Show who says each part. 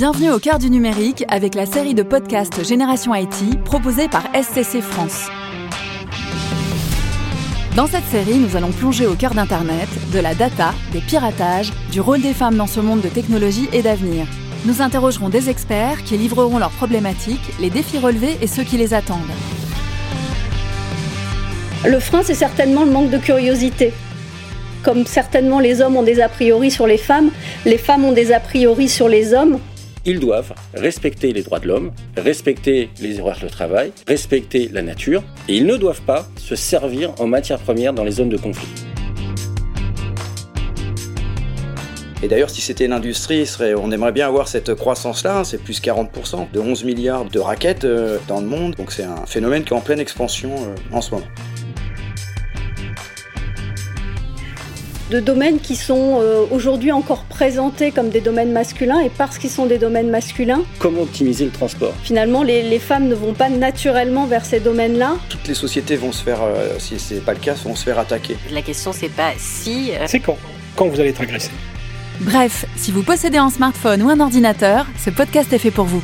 Speaker 1: Bienvenue au cœur du numérique avec la série de podcasts Génération IT proposée par SCC France. Dans cette série, nous allons plonger au cœur d'Internet, de la data, des piratages, du rôle des femmes dans ce monde de technologie et d'avenir. Nous interrogerons des experts qui livreront leurs problématiques, les défis relevés et ceux qui les attendent.
Speaker 2: Le frein, c'est certainement le manque de curiosité. Comme certainement les hommes ont des a priori sur les femmes, les femmes ont des a priori sur les hommes.
Speaker 3: Ils doivent respecter les droits de l'homme, respecter les horaires de travail, respecter la nature, et ils ne doivent pas se servir en matière première dans les zones de conflit.
Speaker 4: Et d'ailleurs, si c'était une industrie, on aimerait bien avoir cette croissance-là, hein, c'est plus 40%, de 11 milliards de raquettes euh, dans le monde, donc c'est un phénomène qui est en pleine expansion euh, en ce moment.
Speaker 2: De domaines qui sont euh, aujourd'hui encore présentés comme des domaines masculins et parce qu'ils sont des domaines masculins.
Speaker 3: Comment optimiser le transport?
Speaker 2: Finalement, les, femmes ne vont pas naturellement vers ces domaines-là.
Speaker 4: Toutes les sociétés vont se faire, euh, si n'est pas le cas, vont se faire attaquer.
Speaker 5: La question, c'est pas si.
Speaker 6: Euh, c'est quand Quand vous allez être agressé
Speaker 1: Bref, si vous possédez un smartphone ou un ordinateur, ce podcast est fait pour vous.